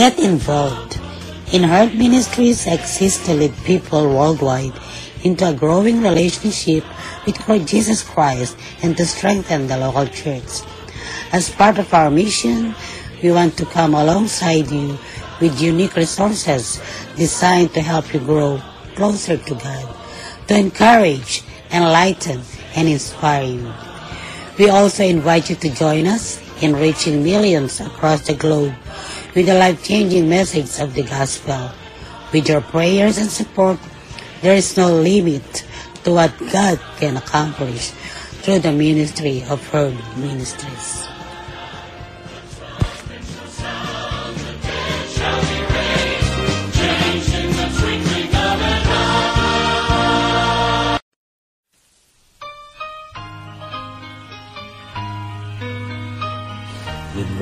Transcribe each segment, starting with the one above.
Get involved. In Heart Ministries exists to lead people worldwide into a growing relationship with Lord Jesus Christ and to strengthen the local church. As part of our mission, we want to come alongside you with unique resources designed to help you grow closer to God, to encourage, enlighten, and inspire you. We also invite you to join us in reaching millions across the globe with the life-changing message of the gospel. With your prayers and support, there is no limit to what God can accomplish through the ministry of Herb Ministries.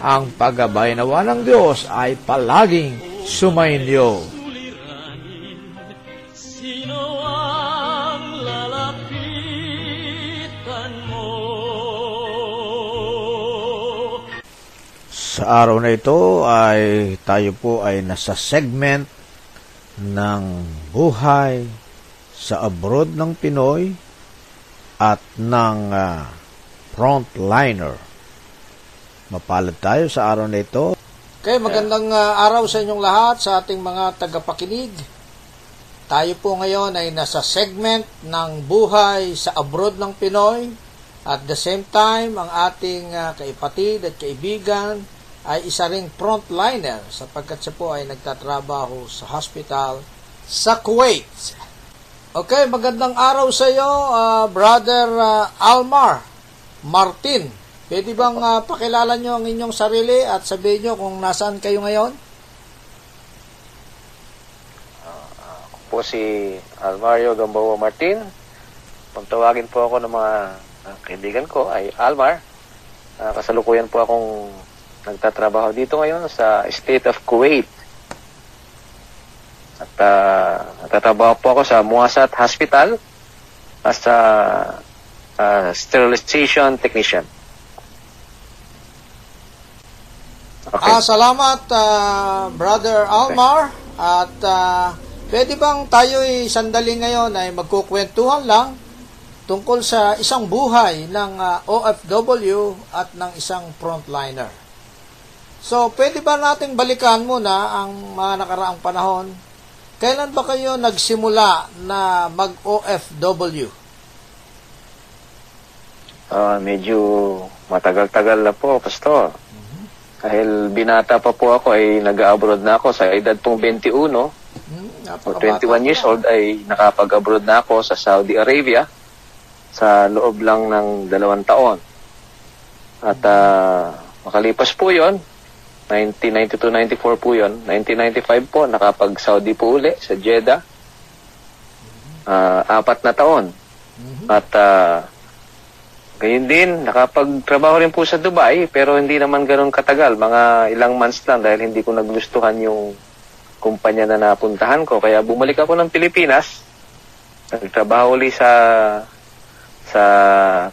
ang paggabay nawa ng Diyos ay palaging sumainyo. Sino ang lalapitan mo? Sa araw na ito ay tayo po ay nasa segment ng buhay sa abroad ng Pinoy at ng uh, frontliner. Mapalad tayo sa araw na ito. Okay, magandang uh, araw sa inyong lahat, sa ating mga tagapakinig. Tayo po ngayon ay nasa segment ng buhay sa abroad ng Pinoy. At the same time, ang ating uh, kaipatid at kaibigan ay isa ring frontliner sapagkat siya po ay nagtatrabaho sa hospital sa Kuwait. Okay, magandang araw sa iyo, uh, Brother uh, Almar Martin. Pwede bang uh, pakilala nyo ang inyong sarili at sabihin nyo kung nasaan kayo ngayon? Ako po si Almario Gamboa Martin. Kung tawagin po ako ng mga uh, kaibigan ko ay Almar. Uh, kasalukuyan po akong nagtatrabaho dito ngayon sa State of Kuwait. At uh, nagtatrabaho po ako sa Muasat Hospital as a uh, sterilization technician. Okay. Ah, salamat uh, Brother Almar at uh, pwede bang tayo sandali ngayon ay magkukwentuhan lang tungkol sa isang buhay ng uh, OFW at ng isang frontliner. So, pwede ba nating balikan muna ang mga nakaraang panahon? Kailan ba kayo nagsimula na mag-OFW? Uh, medyo matagal-tagal na po, Pastor. Dahil binata pa po ako ay nag-abroad na ako sa edad pong 21. Hmm, 21 years old ay nakapag-abroad na ako sa Saudi Arabia sa loob lang ng dalawang taon. At uh, makalipas po yon 1992-94 po yon 1995 po nakapag-Saudi po uli sa Jeddah. Uh, apat na taon. Mm-hmm. At uh, Gayun din, nakapagtrabaho rin po sa Dubai, pero hindi naman ganun katagal, mga ilang months lang dahil hindi ko nagustuhan yung kumpanya na napuntahan ko. Kaya bumalik ako ng Pilipinas, nagtrabaho uli sa sa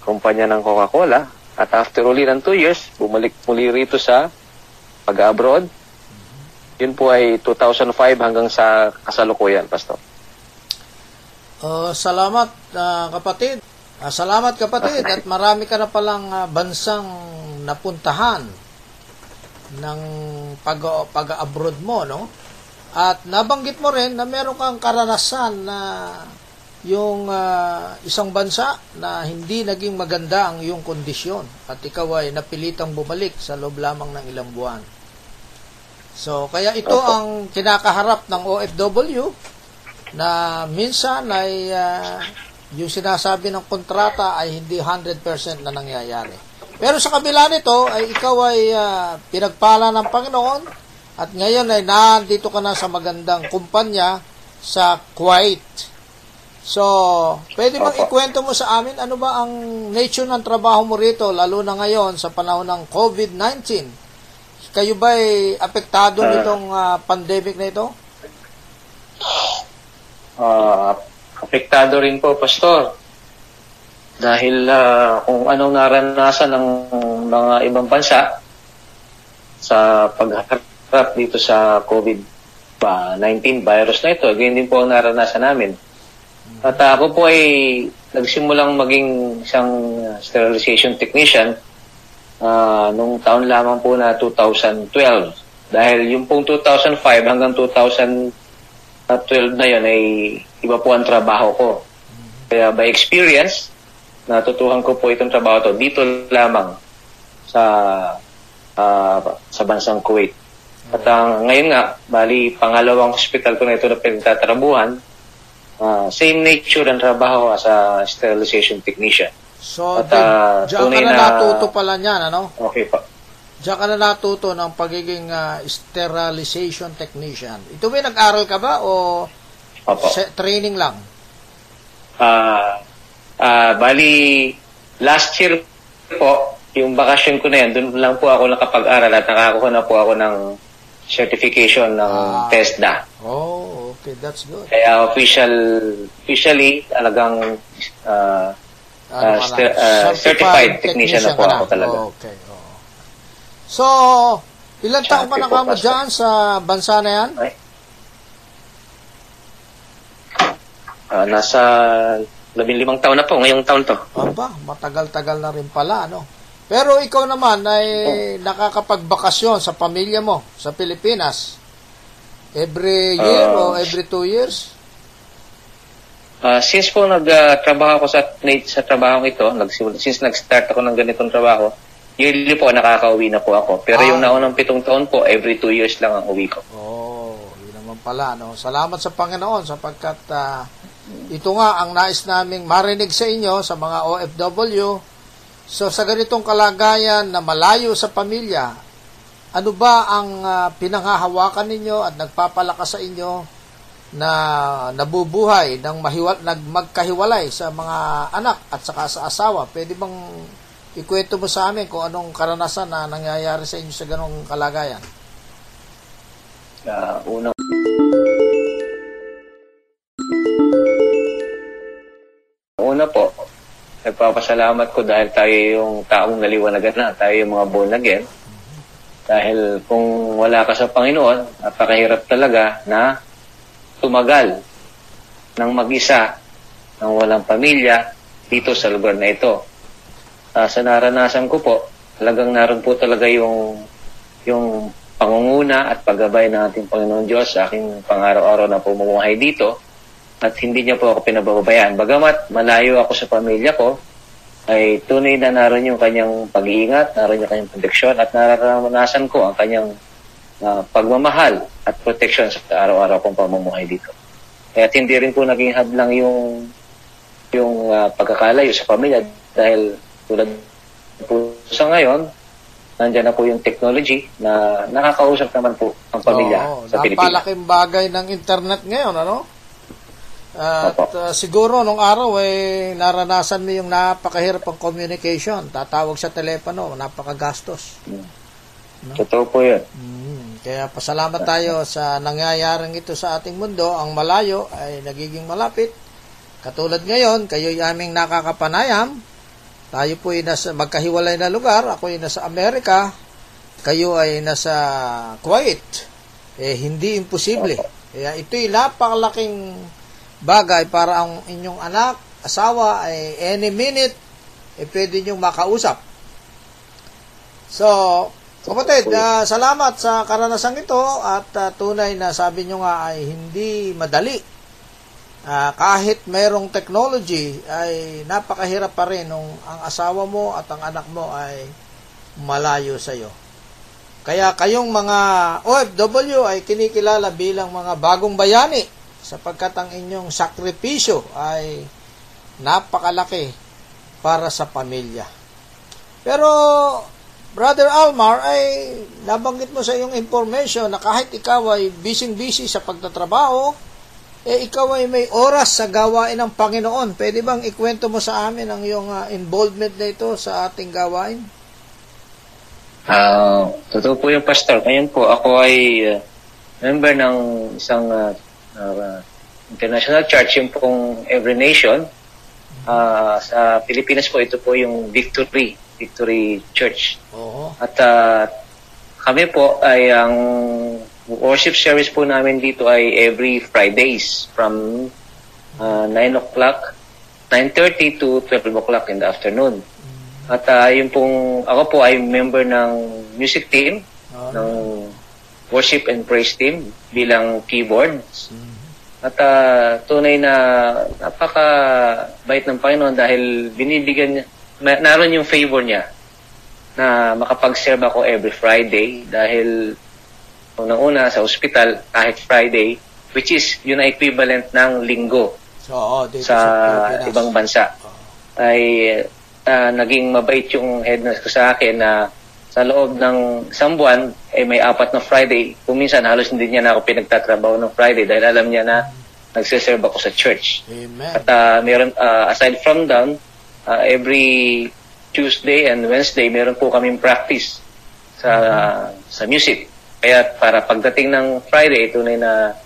kumpanya ng Coca-Cola, at after uli ng 2 years, bumalik muli rito sa pag-abroad. Yun po ay 2005 hanggang sa kasalukuyan, Pastor. Uh, salamat, uh, kapatid. Uh, salamat kapatid at marami ka na palang uh, bansang napuntahan ng pag pag-abroad mo, no? At nabanggit mo rin na meron kang karanasan na yung uh, isang bansa na hindi naging maganda ang iyong kondisyon at ikaw ay napilitang bumalik sa loob lamang ng ilang buwan. So, kaya ito Opo. ang kinakaharap ng OFW na minsan ay ah, yung sinasabi ng kontrata ay hindi 100% na nangyayari. Pero sa kabila nito ay ikaw ay ah, pinagpala ng Panginoon at ngayon ay nandito ka na sa magandang kumpanya sa Kuwait. So, pwede bang ikwento mo sa amin ano ba ang nature ng trabaho mo rito lalo na ngayon sa panahon ng COVID-19? Kayo ba ay apektado nitong ah, pandemic na ito? Ah, apektado rin po, Pastor. Dahil ah, kung anong naranasan ng mga ibang bansa sa pagharap dito sa COVID-19 virus na ito, ganyan din po ang naranasan namin. At ah, ako po ay nagsimulang maging isang sterilization technician ah, nung taon lamang po na 2012. Dahil yung pong 2005 hanggang 2012 na yun ay iba po ang trabaho ko. Kaya by experience, natutuhan ko po itong trabaho to dito lamang sa ah, sa bansang Kuwait. At ang ngayon nga, bali pangalawang hospital ko na ito na pinagtatrabuhan, ah, same nature ang trabaho as a sterilization technician. So, At, ah, diyan ka na, na- natuto pala niyan, ano? Okay pa. Diyan ka na natuto ng pagiging ah, sterilization technician. Ito ba nag-aral ka ba o Opo. se- training lang? Ah, ah, bali, last year po, yung bakasyon ko na yan, doon lang po ako nakapag-aral at nakakuha na po ako ng certification ng Ah. TESDA. Oh, okay, that's good. Kaya official, officially, talagang ah, Ano ka ster- na? ah, certified technician na po ako talaga. Okay, oo. So, ilan taon ka na po, ka mo Pastor. dyan sa bansa na yan? ay, ah, nasa labing limang taon na po, ngayong taon to. Aba, matagal-tagal na rin pala, ano? Pero ikaw naman ay nakakapagbakasyon sa pamilya mo sa Pilipinas. Every year Ah. o every two years? Ah, since po nagtrabaho ako sa sa trabaho ito, nagsimula since nag-start ako ng ganitong trabaho, yearly po nakakauwi na po ako. Pero Ah. yung naunang pitong taon po, every two years lang ang uwi ko. Oh, yun naman pala, no? Salamat sa Panginoon sapagkat ah, ito nga ang nais naming marinig sa inyo sa mga OFW. So sa ganitong kalagayan na malayo sa pamilya, ano ba ang ah, pinanghahawakan ninyo at nagpapalakas sa inyo na nabubuhay ng mahiwal, nagmagkahiwalay sa mga anak at saka sa asawa? Pwede bang ikwento mo sa amin kung anong karanasan na nangyayari sa inyo sa ganong kalagayan? Ah, unang Una po, nagpapasalamat ko dahil tayo yung taong naliwanagan na, tayo yung mga born again. Dahil kung wala ka sa Panginoon, napakahirap talaga na tumagal ng mag-isa, ng walang pamilya, dito sa lugar na ito. Ah, sa naranasan ko po, talagang naroon po talaga yung yung pangunguna at paggabay ng ating Panginoon Diyos sa aking pang-araw-araw na pumumuhay dito at hindi niya po ako pinabababayaan. Bagamat malayo ako sa pamilya ko, ay tunay na naroon yung kanyang pag-iingat, naroon yung kanyang proteksyon at nararanasan ko ang kanyang ah, pagmamahal at proteksyon sa araw-araw kong pamumuhay dito. Kaya hindi rin po naging hadlang yung yung ah, pagkakalayo sa pamilya dahil tulad po sa ngayon, nandiyan na po yung technology na nakakausap naman po ang pamilya Oo, sa Pilipinas. napalaking bagay ng internet ngayon, ano? At uh, siguro nung araw eh naranasan mo yung napakahirap ang communication. Tatawag sa telepono, napakagastos. Totoo po yun. Mm, kaya pasalamat tayo sa nangyayaring ito sa ating mundo. Ang malayo ay nagiging malapit. Katulad ngayon, kayo'y aming nakakapanayam. Tayo po ay nasa magkahiwalay na lugar. Ako ay nasa Amerika. Kayo ay nasa Kuwait. Eh, hindi imposible. Kaya ito'y napakalaking bagay para ang inyong anak, asawa ay any minute eh pwede niyong makausap. So, kapatid, ah, salamat sa karanasang ito at ah, tunay na sabi nyo nga ay hindi madali. Ah, kahit mayroong technology ay napakahirap pa rin nung ang asawa mo at ang anak mo ay malayo sa iyo. Kaya kayong mga OFW ay kinikilala bilang mga bagong bayani sapagkat ang inyong sakripisyo ay napakalaki para sa pamilya. Pero, Brother Almar, ay nabanggit mo sa iyong information na kahit ikaw ay busy-busy sa pagtatrabaho, eh ikaw ay may oras sa gawain ng Panginoon. Pwede bang ikwento mo sa amin ang iyong ah, involvement na ito sa ating gawain? Ah, totoo po yung pastor. Ngayon po, ako ay uh, member ng isang uh, uh, international church, yung pong Every Nation. Ah, sa Pilipinas po, ito po yung Victory, Victory Church. Oo. At ah, kami po ay ang worship service po namin dito ay every Fridays from uh, 9 o'clock, 9.30 to 12 o'clock in the afternoon. At ah, yung pong, ako po ay member ng music team, Oo. ng worship and praise team bilang keyboards. At ah, tunay na napaka bait ng Panginoon dahil binibigyan niya, naroon yung favor niya na makapag-serve ako every Friday dahil unang-una sa ospital kahit Friday which is yun ang equivalent ng linggo So, oo, dito sa Pilipinas. ibang bansa ay ah, naging mabait yung head nurse ko sa akin na sa loob ng isang buwan ay may apat na Friday. Kung minsan halos hindi niya na ako pinagtatrabaho ng Friday dahil alam niya na nagsiserve ako sa church. Amen. At ah, meron ah, aside from down ah, every Tuesday and Wednesday meron po kaming practice sa sa music. Kaya para pagdating ng Friday tunay na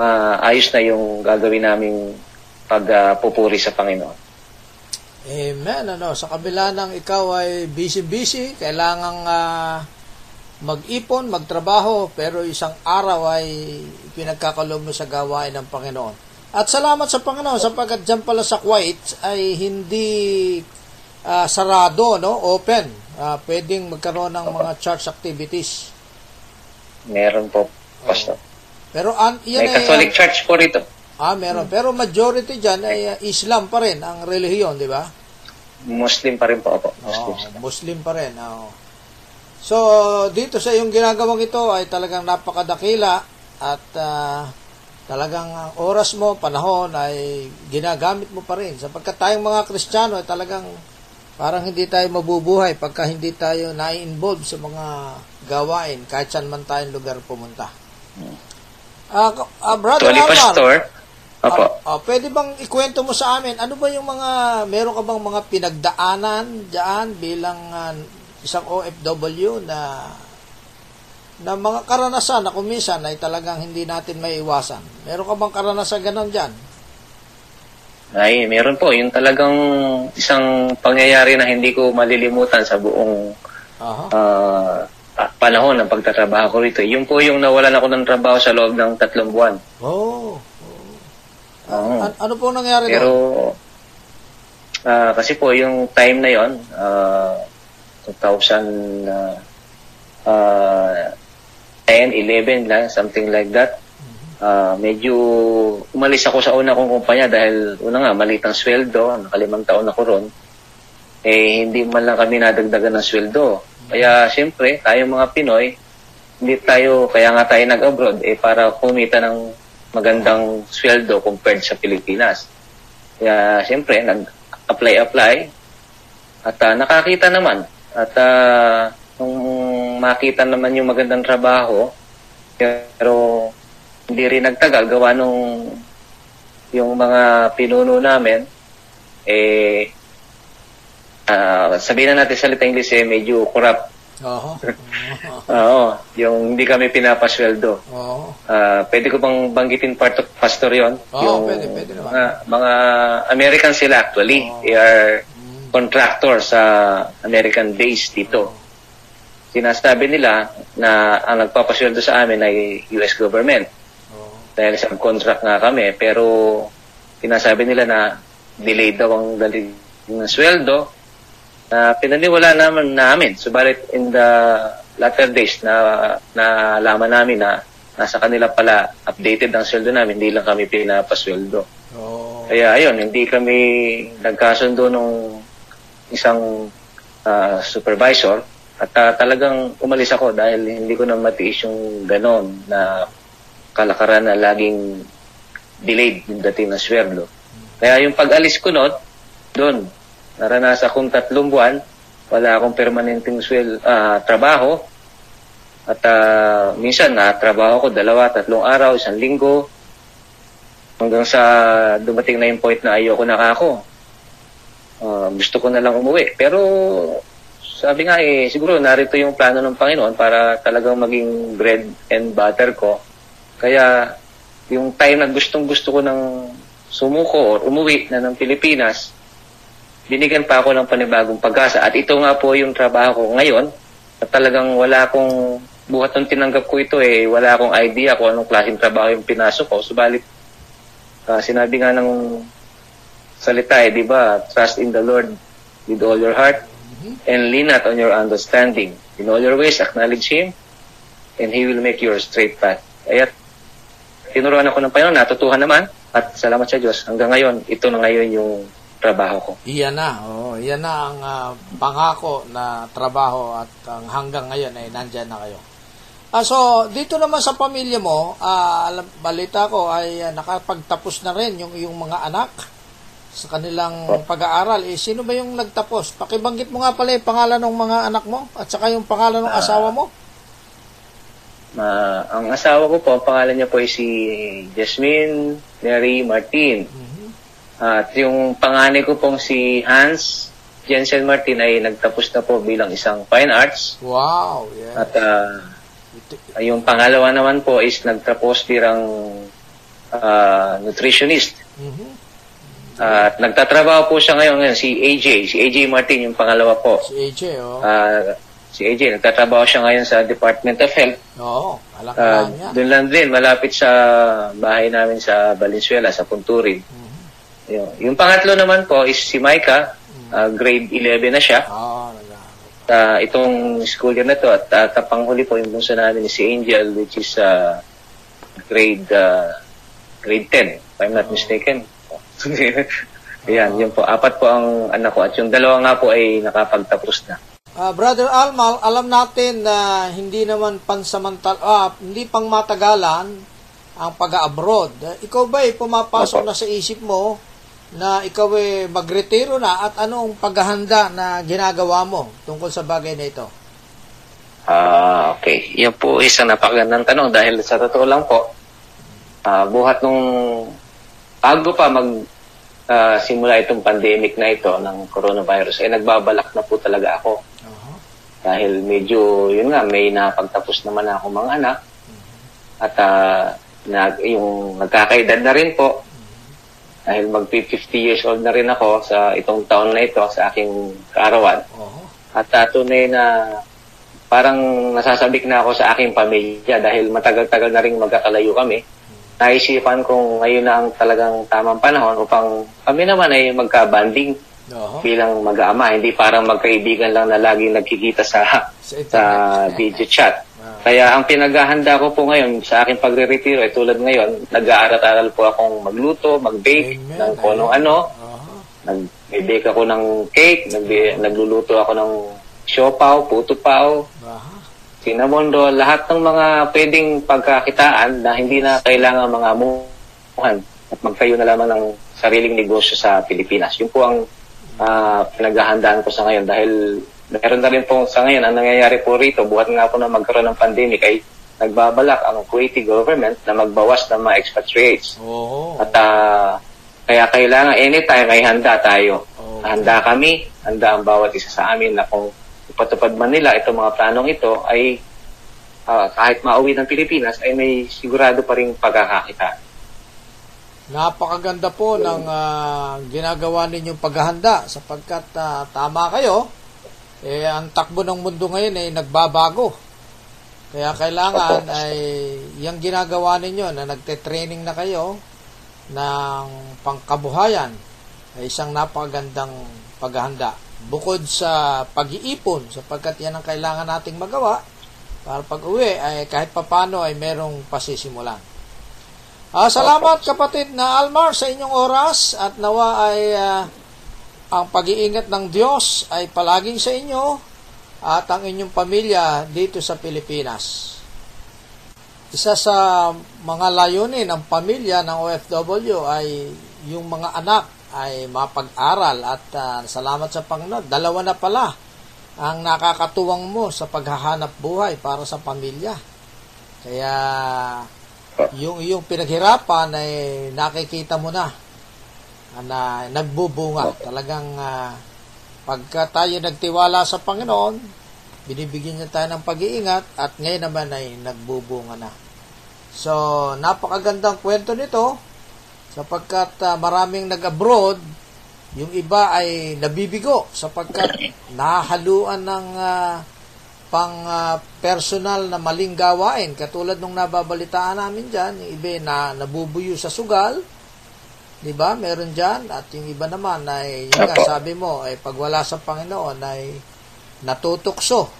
maayos na yung gagawin naming pagpupuri sa Panginoon. Amen. Ano, sa kabila ng ikaw ay busy-busy, kailangang ah, mag-ipon, magtrabaho, pero isang araw ay pinagkakaloob mo sa gawain ng Panginoon. At salamat sa Panginoon sapagkat dyan pala sa Kuwait ay hindi ah, sarado, no? open. Ah, pwedeng magkaroon ng mga church activities. Meron po, Pastor. Pero an, yan May ay, Catholic Church po rito. Ah, meron. Pero majority dyan ay ah, Islam pa rin ang relihiyon, di ba? Muslim pa rin po ako. Muslim. Muslim pa rin. oo. So, dito sa iyong ginagawang ito ay talagang napakadakila at ah, talagang ang oras mo, panahon ay ginagamit mo pa rin. Sapagkat tayong mga Kristiyano ay talagang parang hindi tayo mabubuhay pagka hindi tayo na-involve sa mga gawain kahit saan man tayong lugar pumunta. Ah, ka- ah, Brother Actually, Pastor, Opo. Ah, ah, pwede bang ikwento mo sa amin, ano ba yung mga, meron ka bang mga pinagdaanan diyan bilang ah, isang OFW na na mga karanasan na kuminsan ay talagang hindi natin may iwasan. Meron ka bang karanasan ganon dyan? Ay, meron po. Yung talagang isang pangyayari na hindi ko malilimutan sa buong ah, ah, panahon ng pagtatrabaho ko rito. Yung po yung nawalan ako ng trabaho sa loob ng tatlong buwan. Oh. Oo. An- ano po nangyari Pero, doon? ah, kasi po yung time na yon, ah, 2000, ah, ah, 10, 11 lang, something like that. Ah, medyo umalis ako sa una kong kumpanya dahil una nga, maliit ang sweldo, nakalimang taon ako ron. Eh, hindi man lang kami nadagdagan ng sweldo. Kaya, siyempre, tayong mga Pinoy, hindi tayo, kaya nga tayo nag-abroad, eh, para kumita ng magandang sweldo compared sa Pilipinas. Kaya, siyempre, nag-apply-apply at ah, nakakita naman. At ah, nung makita naman yung magandang trabaho, pero hindi rin nagtagal gawa nung yung mga pinuno namin, eh, ah, sabihin na natin salita English eh, medyo corrupt. Oho. Oo, yung hindi kami pinapasweldo. Oo. Ah, pwede ko bang banggitin part of pastor yon? Oo, yung pwede, pwede naman. Mga, mga American sila actually. Oo. They are contractor sa American base dito. Sinasabi nila na ang nagpapasweldo sa amin ay US government. Oo. Dahil sa contract nga kami. Pero sinasabi nila na delayed daw ang dalig ng sweldo na pinaniwala naman namin. Subalit in the latter days na nalaman namin na nasa kanila pala updated ang sweldo namin, hindi lang kami pinapasweldo. Oo. Kaya ayun, hindi kami nagkasundo nung isang ah, supervisor At ah, talagang umalis ako dahil hindi ko na matiis yung ganon na kalakaran na laging delayed yung dating ng sweldo. Kaya yung pag-alis ko noon, doon, naranasan akong tatlong buwan, wala akong permanenteng swel, ah, trabaho. At ah, minsan na trabaho ko dalawa, tatlong araw, isang linggo. Hanggang sa dumating na yung point na ayoko na ako. Ah, gusto ko na lang umuwi. Pero sabi nga eh, siguro narito yung plano ng Panginoon para talagang maging bread and butter ko. Kaya yung time na gustong gusto ko ng sumuko or umuwi na ng Pilipinas, binigyan pa ako ng panibagong pag-asa. At ito nga po yung trabaho ko ngayon. At talagang wala akong, buhat nung tinanggap ko ito eh, wala akong idea kung anong klaseng trabaho yung pinasok ko. Subalit, ah, sinabi nga ng salita eh, di ba? Trust in the Lord with all your heart and lean not on your understanding. In all your ways, acknowledge Him and He will make your straight path. Kaya, tinuruan ako ng Panginoon, natutuhan naman at salamat sa Diyos. Hanggang ngayon, ito na ngayon yung trabaho ko. Iyan na, oh, iyan na ang ah, pangako na trabaho at ang hanggang ngayon ay nandyan na kayo. Ah, so, dito naman sa pamilya mo, ah, balita ko ay ah, nakapagtapos na rin yung yung mga anak sa kanilang pag-aaral. Eh, sino ba yung nagtapos? Pakibanggit mo nga pala yung pangalan ng mga anak mo at saka yung pangalan ng asawa mo. Ma ang asawa ko po, ang pangalan niya po ay si Jasmine Mary Martin. At yung panganay ko pong si Hans Jensen Martin ay nagtapos na po bilang isang fine arts. Wow, yeah. At ah, yung pangalawa naman po is nagtapos bilang ah, nutritionist. Mhm. At nagtatrabaho po siya ngayon, ngayon si AJ, si AJ Martin yung pangalawa po. Si AJ, oh. Ah, si AJ, nagtatrabaho siya ngayon sa Department of Health. Oo, alam Ah, lang niya. doon lang din, malapit sa bahay namin sa Valenzuela, sa Punturin. Yun. Yung pangatlo naman po is si Micah, ah, grade 11 na siya. Nag- Ah, itong school year na to at uh, kapanghuli po yung bunso namin ni si Angel which is ah, grade ah, grade 10 if I'm not mistaken. Ayan, yun po. Apat po ang anak ko at yung dalawa nga po ay nakapagtapos na. Ah, Brother Almal, alam natin na hindi naman pansamantal, ah, hindi pang matagalan ang pag-abroad. Ikaw ba ay pumapasok Opo. na sa isip mo na ikaw ay magretiro na at anong paghahanda na ginagawa mo tungkol sa bagay na ito? Ah, okay. Yan po isang napakagandang tanong dahil sa totoo lang po, ah, buhat nung bago pa mag ah, simula itong pandemic na ito ng coronavirus, ay nagbabalak na po talaga ako. Dahil medyo, yun nga, may napagtapos naman ako mga anak. At ah, nag, yung nagkakaedad na rin po. Dahil mag 50 years old na rin ako sa itong taon na ito, sa aking kaarawan. Oo. At uh, tunay na parang nasasabik na ako sa aking pamilya dahil matagal-tagal na rin magkakalayo kami. Naisipan kong ngayon na ang talagang tamang panahon upang kami naman ay magka-banding Oo. bilang mag-aama, hindi parang magkaibigan lang na laging nagkikita sa Sa sa video chat. Kaya ang pinaghahanda ko po ngayon sa aking pagre-retiro ay tulad ngayon, nag-aaral-aral po akong magluto, mag-bake Amen. ng kung ano Oo. Nag-bake ako ng cake, nag nagluluto ako ng siopaw, puto paw, Aha. cinnamon roll, lahat ng mga pwedeng pagkakitaan na hindi na kailangan mga amuhan at magtayo na lamang ng sariling negosyo sa Pilipinas. Yun po ang ah, pinaghahandaan ko sa ngayon dahil meron na rin po sa ngayon ang nangyayari po rito, buhat nga po na magkaroon ng pandemic ay nagbabalak ang Kuwaiti government na magbawas ng mga expatriates. Oo. At ah, kaya kailangan anytime ay handa tayo. Oo. Handa kami, handa ang bawat isa sa amin na kung ipatupad man nila itong mga planong ito ay ah, kahit mauwi ng Pilipinas ay may sigurado pa rin pagkakakita. Napakaganda po ng ah, ginagawa ninyong paghahanda sapagkat ah, tama kayo. Eh, ang takbo ng mundo ngayon ay nagbabago. Kaya kailangan Opo. ay yung ginagawa ninyo na nagte-training na kayo ng pangkabuhayan ay isang napakagandang paghahanda. Bukod sa pag-iipon sapagkat yan ang kailangan nating magawa para pag uwi ay kahit papano ay merong pasisimulan. Ah, salamat kapatid na Almar sa inyong oras at nawa ay ah, ang pag-iingat ng Diyos ay palaging sa inyo at ang inyong pamilya dito sa Pilipinas. Isa sa mga layunin ng pamilya ng OFW ay yung mga anak ay mapag-aral at uh, salamat sa Panginoon. Dalawa na pala ang nakakatuwang mo sa paghahanap buhay para sa pamilya. Kaya yung yung pinaghirapan ay nakikita mo na na nagbubunga. Talagang uh, pagka tayo nagtiwala sa Panginoon, binibigyan niya tayo ng pag-iingat at ngayon naman ay nagbubunga na. So, napakagandang kwento nito sapagkat uh, maraming nag-abroad, yung iba ay nabibigo sapagkat nahaluan ng uh, pang uh, personal na maling gawain katulad nung nababalitaan namin diyan yung iba na nabubuyo sa sugal 'di ba? Meron diyan at yung iba naman ay yung nga sabi mo ay pag wala sa Panginoon ay natutukso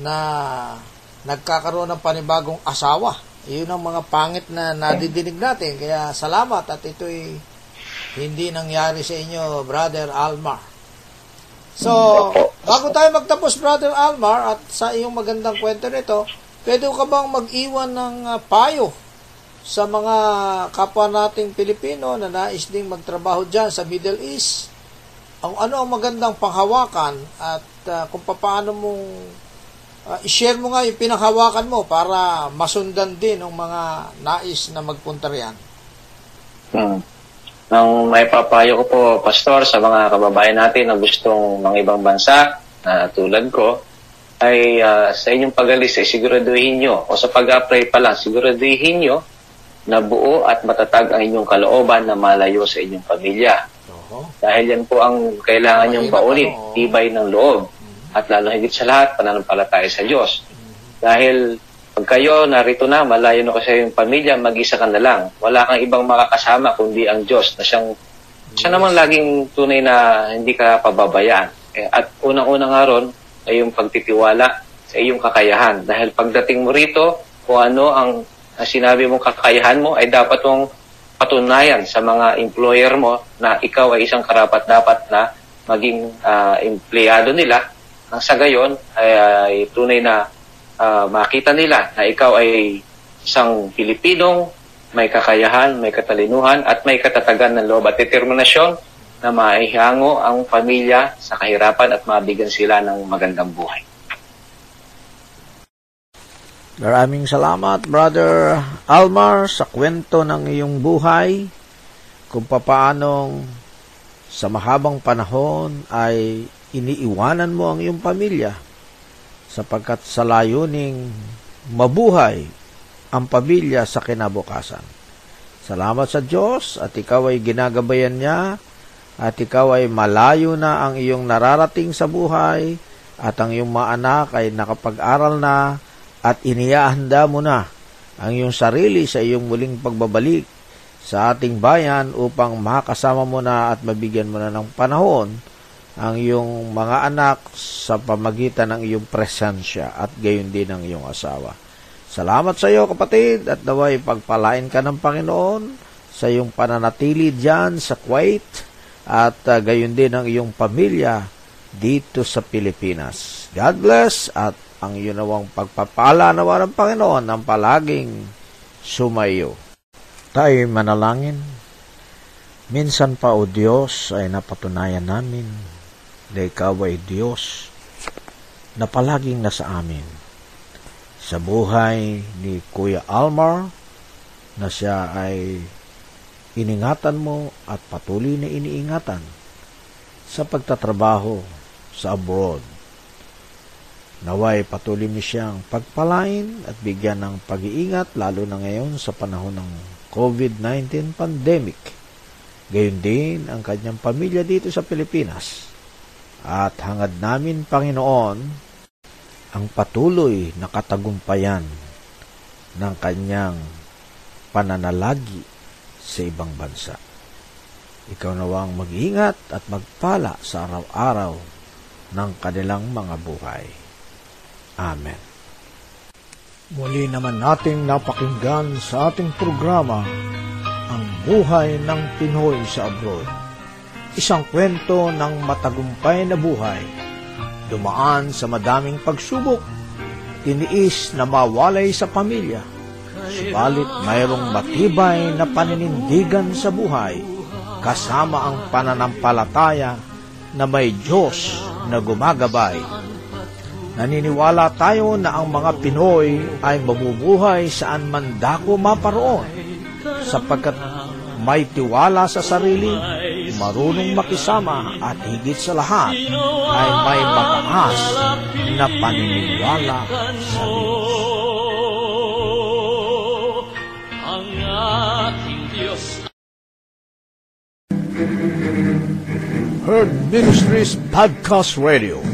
na nagkakaroon ng panibagong asawa. Yun ang mga pangit na nadidinig natin. Kaya salamat at ito'y hindi nangyari sa inyo brother Almar. So, bago tayo magtapos, Brother Almar, at sa iyong magandang kwento nito, pwede ka bang mag-iwan ng uh, payo sa mga kapwa nating Pilipino na nais ding magtrabaho dyan sa Middle East? Ang ano ang magandang panghawakan at uh, kung paano mong uh, i-share mo nga yung pinanghawakan mo para masundan din ng mga nais na magpunta riyan. Hmm. Ang may papayo ko po, Pastor, sa mga kababayan natin na gustong mga ibang bansa na tulad ko, ay uh, sa inyong pag-alis ay siguraduhin nyo, o sa pag-apply pa lang, siguraduhin nyo na buo at matatag ang inyong kalooban na malayo sa inyong pamilya. Uh-huh. Dahil yan po ang kailangan nyong baunin, tibay ng loob. At lalo higit sa lahat, pananampalataya sa Diyos. Dahil pag kayo narito na, malayo na kasi yung pamilya, mag-isa ka na lang. Wala kang ibang makakasama kundi ang Diyos na siyang siya naman laging tunay na hindi ka pababayaan. Eh, at unang-unang nga ron ay yung pagtitiwala sa iyong kakayahan. Dahil pagdating mo rito, kung ano ang, ang sinabi mong kakayahan mo, ay dapat mong patunayan sa mga employer mo na ikaw ay isang karapat dapat na maging uh, empleyado nila. Ang sa gayon ay, ay tunay na uh, makita nila na ikaw ay isang Pilipinong may kakayahan, may katalinuhan at may katatagan ng loob at determinasyon na maihango ang pamilya sa kahirapan at mabigyan sila ng magandang buhay. Maraming salamat, Brother Almar, sa kwento ng iyong buhay, kung papaanong sa mahabang panahon ay iniiwanan mo ang iyong pamilya sapagkat sa layuning mabuhay ang pamilya sa kinabukasan. Salamat sa Diyos at ikaw ay ginagabayan niya at ikaw ay malayo na ang iyong nararating sa buhay at ang iyong mga anak ay nakapag-aral na at iniyahanda mo na ang iyong sarili sa iyong muling pagbabalik sa ating bayan upang makasama mo na at mabigyan mo na ng panahon ang iyong mga anak sa pamagitan ng iyong presensya at gayon din ang iyong asawa. Salamat sa iyo kapatid at naway pagpalain ka ng Panginoon sa iyong pananatili diyan sa Kuwait at uh, gayon din ang iyong pamilya dito sa Pilipinas. God bless at ang iyong nawang pagpapala nawa ng Panginoon ang palaging sumayo. Tayo manalangin. Minsan pa, O Diyos, ay napatunayan namin na ikaw ay Diyos na palaging nasa amin. Sa buhay ni Kuya Almar, na siya ay iningatan mo at patuloy na iniingatan sa pagtatrabaho sa abroad. Naway patuloy mo siyang pagpalain at bigyan ng pag-iingat lalo na ngayon sa panahon ng COVID-19 pandemic. Gayon din ang kanyang pamilya dito sa Pilipinas at hangad namin, Panginoon, ang patuloy na katagumpayan ng kanyang pananalagi sa ibang bansa. Ikaw nawang mag-ingat at magpala sa araw-araw ng kanilang mga buhay. Amen. Muli naman nating napakinggan sa ating programa ang buhay ng Pinoy sa abroad isang kwento ng matagumpay na buhay dumaan sa madaming pagsubok, tiniis na mawalay sa pamilya. Subalit mayroong matibay na paninindigan sa buhay, kasama ang pananampalataya na may Diyos na gumagabay. Naniniwala tayo na ang mga Pinoy ay mabubuhay saan man dako maparoon sapagkat may tiwala sa sarili, marunong makisama at higit sa lahat ay may mataas na paniniwala sa. Ang ating Diyos Herd Ministries Podcast Radio.